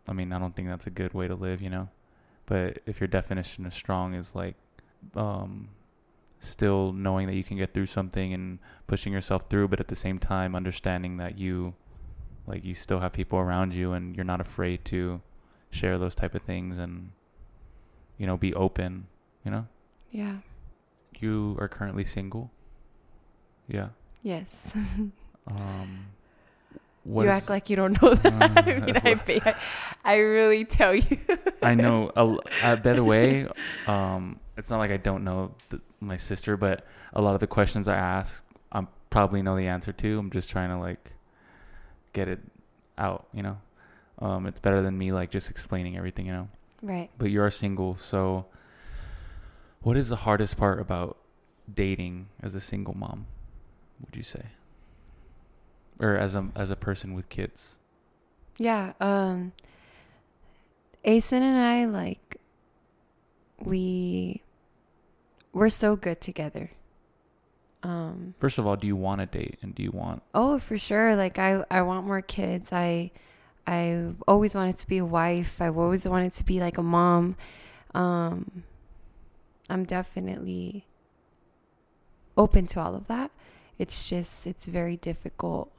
I mean, I don't think that's a good way to live, you know. But if your definition of strong is like um, still knowing that you can get through something and pushing yourself through, but at the same time understanding that you like you still have people around you and you're not afraid to share those type of things and you know be open, you know. Yeah. You are currently single. Yeah. Yes. *laughs* Um, you act like you don't know that. Uh, *laughs* I *laughs* mean, I, pay, I, I really tell you. I know. Uh, uh, by the way, um, it's not like I don't know th- my sister, but a lot of the questions I ask, I probably know the answer to. I'm just trying to like get it out, you know. Um, it's better than me like just explaining everything, you know. Right. But you are single, so what is the hardest part about dating as a single mom? Would you say, or as a as a person with kids? Yeah. Um, Asen and I like we we're so good together. Um, First of all, do you want to date, and do you want oh, for sure. Like I I want more kids. I I've always wanted to be a wife. I've always wanted to be like a mom. Um, I'm definitely open to all of that. It's just it's very difficult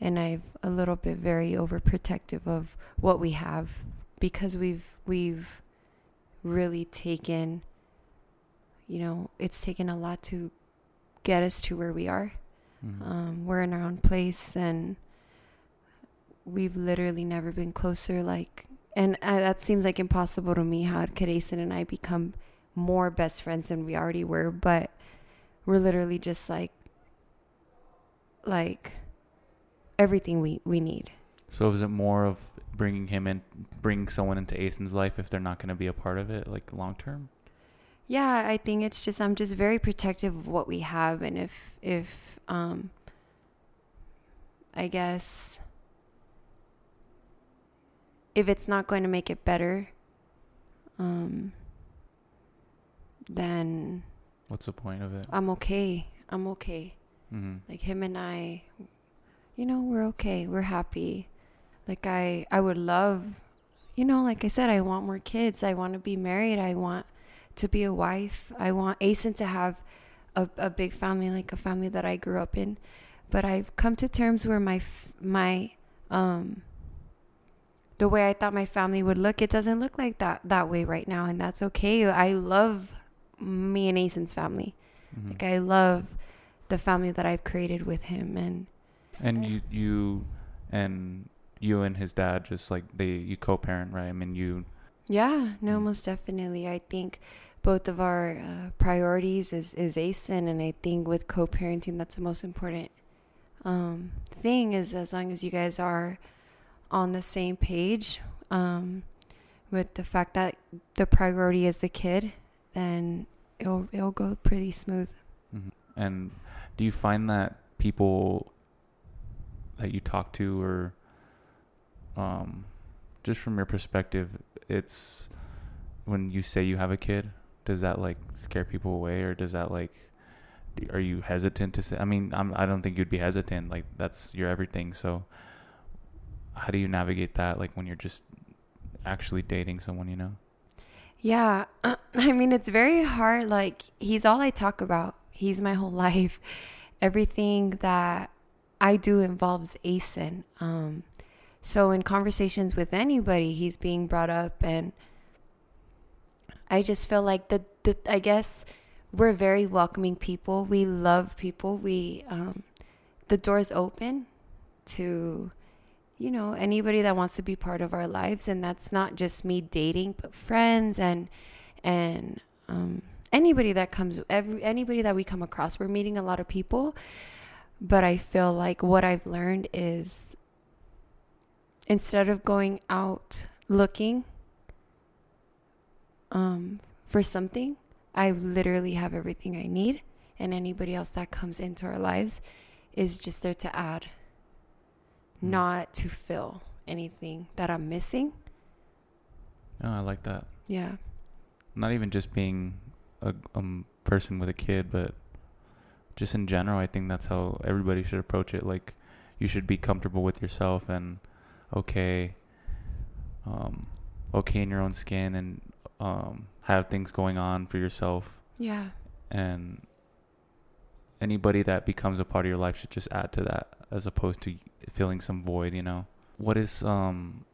and I've a little bit very overprotective of what we have because we've we've really taken you know, it's taken a lot to get us to where we are. Mhm. Um, we're in our own place and we've literally never been closer like and uh, that seems like impossible to me how could Asen and I become more best friends than we already were but we're literally just like like everything we we need So is it more of bringing him in, bringing someone into Asen's life if they're not going to be a part of it, like long term? Yeah i think it's just i'm just very protective of what we have and if if um i guess if it's not going to make it better um then What's the point of it? i'm okay. I'm okay. Hmm like him and i you know we're okay. We're happy. Like i i would love you know like i said i want more kids. I want to be married. I want to be a wife i want asen to have a, a big family like a family that i grew up in but i've come to terms where my my um the way i thought my family would look it doesn't look like that that way right now and that's okay i love me and asen's family hmm like i love the family that i've created with him and And you, you, and you and his dad just like they you co-parent, right? I mean, you. Yeah, no, Mm. most definitely. I think both of our uh, priorities is is Asen, and I think with co-parenting, that's the most important um, thing. Is as long as you guys are on the same page um, with the fact that the priority is the kid, then it'll it'll go pretty smooth. mhm. And do you find that people that you talk to, or um, just from your perspective, it's when you say you have a kid, does that like scare people away, or does that like are you hesitant to say? I mean, I'm, I don't think you'd be hesitant. Like that's your everything. So how do you navigate that? Like when you're just actually dating someone, you know? Yeah, *clears throat* I mean it's very hard. Like he's all I talk about. He's my whole *laughs* life. Everything that I do involves Asen. Um, so in conversations with anybody, he's being brought up, and I just feel like the the I guess we're very welcoming people. We love people. We um, the door's open to you know anybody that wants to be part of our lives and that's not just me dating but friends and and um, anybody that comes every anybody that we come across we're meeting a lot of people but i feel like what i've learned is instead of going out looking um, for something i literally have everything i need and anybody else that comes into our lives is just there to add Mm. not to fill anything that I'm missing. Oh, I like that. Yeah. Not even just being a um, person with a kid, but just in general, I think that's how everybody should approach it. Like, you should be comfortable with yourself and okay. um, okay in your own skin and um, have things going on for yourself Yeah. and anybody that becomes a part of your life should just add to that as opposed to filling some void you know what is um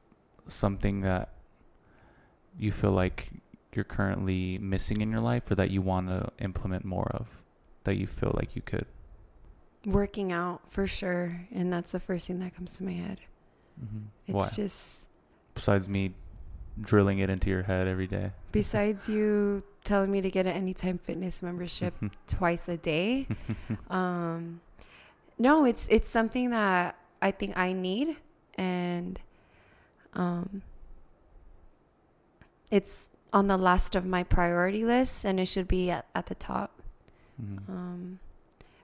something that you feel like you're currently missing in your life or that you want to implement more of that you feel like you could Working out for sure. And that's the first thing that comes to my head. mm-hmm. It's why just besides me drilling it into your head every day besides you telling me to get an anytime fitness membership *laughs* twice a day. *laughs* um no, it's it's something that I think I need and um it's on the last of my priority list and it should be at, at the top. Mhm. Um,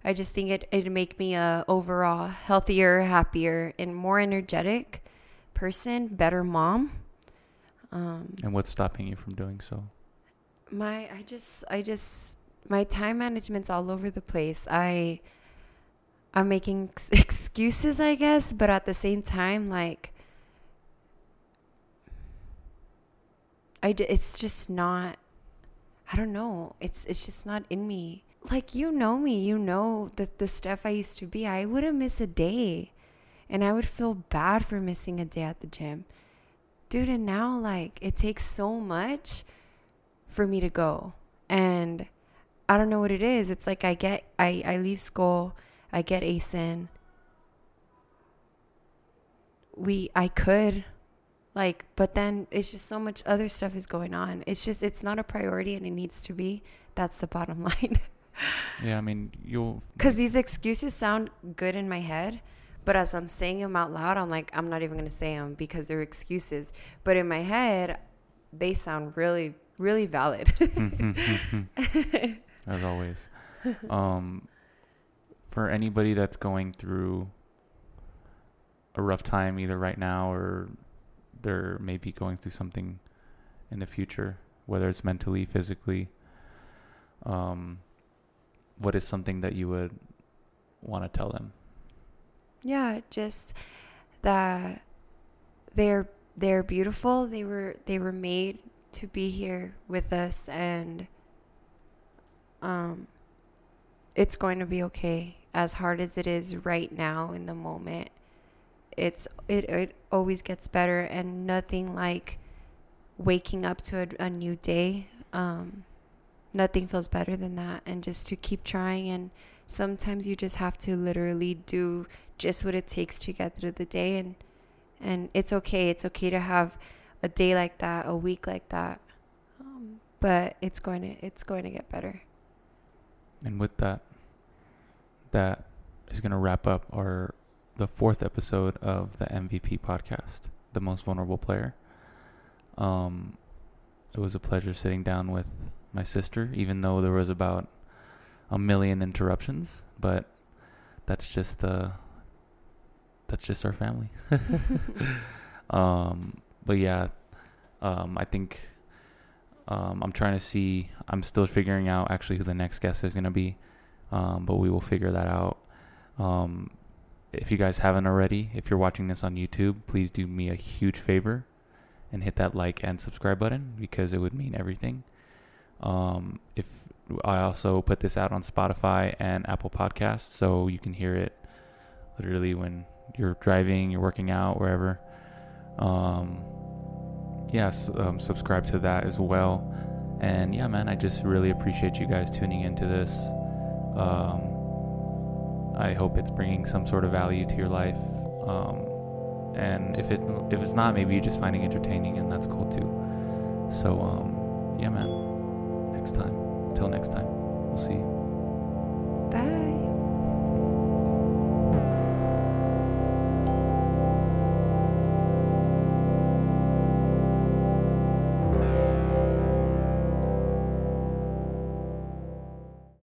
I just think it it'd make me a overall healthier, happier, and more energetic person, better mom. Um, and what's stopping you from doing so my I just I just my time management's all over the place. I I'm making ex- *laughs* excuses, I guess, but at the same time, like I d- it's just not. I don't know. It's it's just not in me. Like you know me, you know that the stuff I used to be. I wouldn't miss a day, and I would feel bad for missing a day at the gym, dude. And now, like, it takes so much for me to go, and I don't know what it is. It's like I get I I leave school, I get Asen. We I could like but then it's just so much other stuff is going on. It's just it's not a priority and it needs to be. That's the bottom *laughs* line. yeah i mean you'll Cuz these excuses sound good in my head, but as I'm saying them out loud, I'm like I'm not even going to say them because they're excuses. But in my head, they sound really really valid. *laughs* as always. Um, for anybody that's going through a rough time, either right now or they're maybe going through something in the future, whether it's mentally, physically, um, what is something that you would want to tell them? Yeah, just that they're they're beautiful. They were they were made to be here with us and um it's going to be okay as hard as it is right now in the moment. It's it it always gets better and nothing like waking up to a, a new day. Um nothing feels better than that and just to keep trying and sometimes you just have to literally do just what it takes to get through the day and and it's okay it's okay to have a day like that a week like that um, but it's going to it's going to get better And with that, that is going to wrap up our the fourth episode of the MVP podcast, the most vulnerable player. Um, it was a pleasure sitting down with my sister, even though there was about a million interruptions. But that's just the that's just our family. *laughs* *laughs* um, but yeah, um, I think um, I'm trying to see. I'm still figuring out actually who the next guest is going to be, um, but we will figure that out. Um, if you guys haven't already, if you're watching this on YouTube, please do me a huge favor and hit that like and subscribe button because it would mean everything. Um, if I also put this out on Spotify and Apple Podcasts, so you can hear it literally when you're driving, you're working out, wherever. Um, yes, um, subscribe to that as well. And yeah, man, I just really appreciate you guys tuning into this. Um, I hope it's bringing some sort of value to your life. Um, and if it if it's not, maybe you're just finding entertaining, and that's cool too. So um, yeah, man. Next time. Until next time, we'll see you. bye